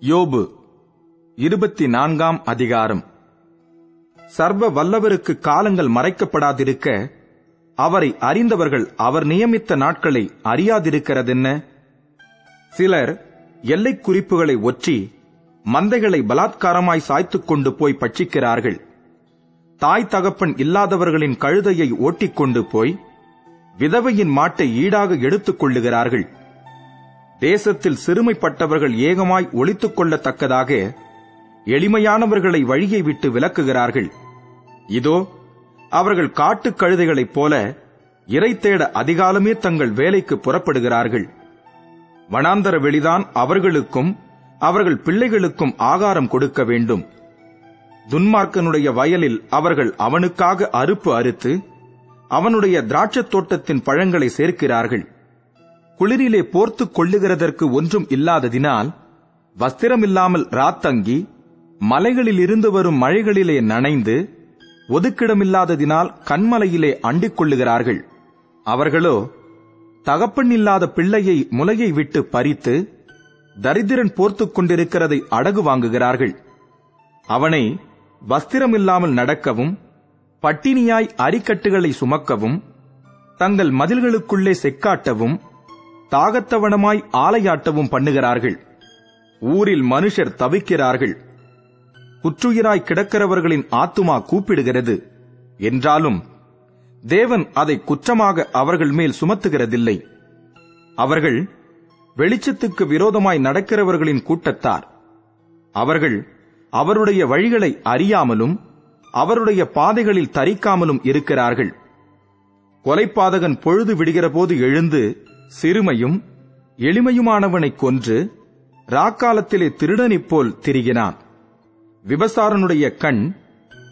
யோபு இருபத்தி நான்காம் அதிகாரம். சர்வ வல்லவருக்கு காலங்கள் மறைக்கப்படாதிருக்க அவரை அறிந்தவர்கள் அவர் நியமித்த நாட்களை அறியாதிருக்கிறதென்ன? சிலர் எல்லைக் குறிப்புகளை ஒற்றி மந்தைகளை பலாத்காரமாய் சாய்த்துக் கொண்டு போய் பட்சிக்கிறார்கள். தாய் தகப்பன் இல்லாதவர்களின் கழுதையை ஓட்டிக்கொண்டு போய் விதவையின் மாட்டை ஈடாக எடுத்துக் கொள்ளுகிறார்கள். தேசத்தில் சிறுமைப்பட்டவர்கள் ஏகமாய் ஒழித்துக் கொள்ளத்தக்கதாக எளிமையானவர்களை வழியை விட்டு விலக்குகிறார்கள். இதோ அவர்கள் காட்டுக் கழுதைகளைப் போல இறை தேட அதிகாலமே தங்கள் வேலைக்கு புறப்படுகிறார்கள். வனாந்தர வெளிதான் அவர்களுக்கும் அவர்கள் பிள்ளைகளுக்கும் ஆகாரம் கொடுக்க வேண்டும். துன்மார்க்கனுடைய வயலில் அவர்கள் அவனுக்காக அறுப்பு அறுத்து அவனுடைய திராட்சத் தோட்டத்தின் பழங்களை சேர்க்கிறார்கள். குளிரிலே போர்த்துக் கொள்ளுகிறதற்கு ஒன்றும் இல்லாததினால் வஸ்திரமில்லாமல் ராத்தங்கி மலைகளில் இருந்து வரும் மழைகளிலே நனைந்து ஒதுக்கிடமில்லாததினால் கண்மலையிலே அண்டிக் கொள்ளுகிறார்கள். அவர்களோ தகப்பன் இல்லாத பிள்ளையை முலையை விட்டு பறித்து தரித்திரன் போர்த்துக் கொண்டிருக்கிறதை அடகு வாங்குகிறார்கள். அவனை வஸ்திரமில்லாமல் நடக்கவும் பட்டினியாய் அரிக்கட்டுகளை சுமக்கவும் தங்கள் மதில்களுக்குள்ளே செக்காட்டவும் தாகத்தவனமாய் ஆலையாட்டவும் பண்ணுகிறார்கள். ஊரில் மனுஷர் தவிக்கிறார்கள். குற்றுயிராய் கிடக்கிறவர்களின் ஆத்துமா கூப்பிடுகிறது. என்றாலும் தேவன் அதை குற்றமாக அவர்கள் மேல் சுமத்துகிறதில்லை. அவர்கள் வெளிச்சத்துக்கு விரோதமாய் நடக்கிறவர்களின் கூட்டத்தார். அவர்கள் அவருடைய வழிகளை அறியாமலும் அவருடைய பாதைகளில் தரிக்காமலும் இருக்கிறார்கள். கொலைப்பாதகன் பொழுது விடுகிறபோது எழுந்து சிறுமையும் எளிமையுமானவனைக் கொன்று ராக்காலத்திலே திருடனைப் போல் திரிகினான் விபசாரனுடைய கண்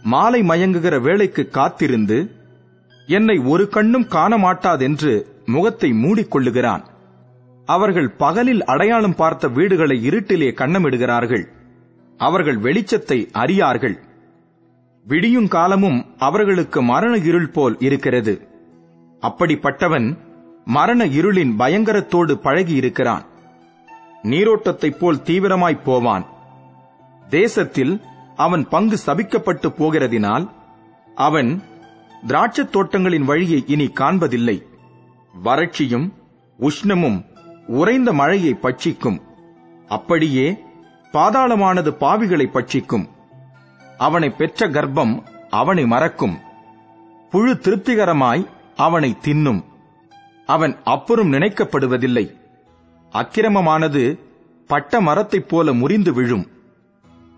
மாலை மயங்குகிற வேளைக்கு காத்திருந்து என்னை ஒரு கண்ணும் காண மாட்டாதென்று முகத்தை மூடிக்கொள்ளுகிறான். அவர்கள் பகலில் அடையாளம் பார்த்த வீடுகளை இருட்டிலே கண்ணமிடுகிறார்கள். அவர்கள் வெளிச்சத்தை அறியார்கள். விடியும் காலமும் அவர்களுக்கு மரண இருள் போல் இருக்கிறது. அப்படிப்பட்டவன் மரண இருளின் பயங்கரத்தோடு பழகி இருக்கிறான் நீரோட்டத்தைப் போல் தீவிரமாய்ப் போவான். தேசத்தில் அவன் பங்கு சபிக்கப்பட்டு போகிறதினால் அவன் திராட்சத் தோட்டங்களின் வழியை இனி காண்பதில்லை. வறட்சியும் உஷ்ணமும் உறைந்த மழையை பட்சிக்கும். அப்படியே பாதாளமானது பாவிகளை பட்சிக்கும். அவனை பெற்ற கர்ப்பம் அவனை மறக்கும். புழு திருப்திகரமாய் அவனை தின்னும். அவன் அப்புறம் நினைக்கப்படுவதில்லை. அக்கிரமமானது பட்ட மரத்தைப் போல முறிந்து விழும்.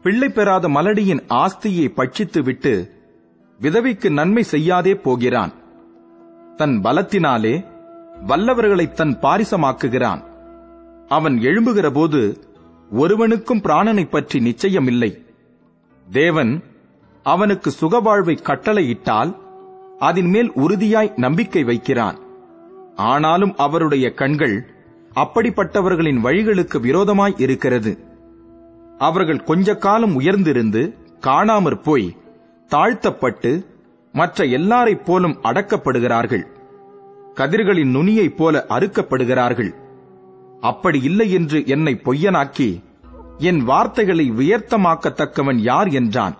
பிள்ளை பெறாத மலடியின் ஆஸ்தியை பட்சித்து விட்டு விதவைக்கு நன்மை செய்யாதே போகிறான். தன் பலத்தினாலே வல்லவர்களை தன் பாரிசமாக்குகிறான். அவன் எழும்புகிற போது ஒருவனுக்கும் பிராணனைப் பற்றி நிச்சயமில்லை. தேவன் அவனுக்கு சுகவாழ்வை கட்டளையிட்டால் அதன் மேல் உறுதியாய் நம்பிக்கை வைக்கிறான். ஆனாலும் அவருடைய கண்கள் அப்படிப்பட்டவர்களின் வழிகளுக்கு விரோதமாய் இருக்கிறது. அவர்கள் கொஞ்ச காலம் உயர்ந்திருந்து காணாமற் போய் தாழ்த்தப்பட்டு மற்ற எல்லாரைப் போலும் அடக்கப்படுகிறார்கள். கதிர்களின் நுனியைப் போல அறுக்கப்படுகிறார்கள். அப்படி இல்லை என்று என்னை பொய்யனாக்கி என் வார்த்தைகளை உயர்த்தமாக்கத்தக்கவன் யார் என்றான்.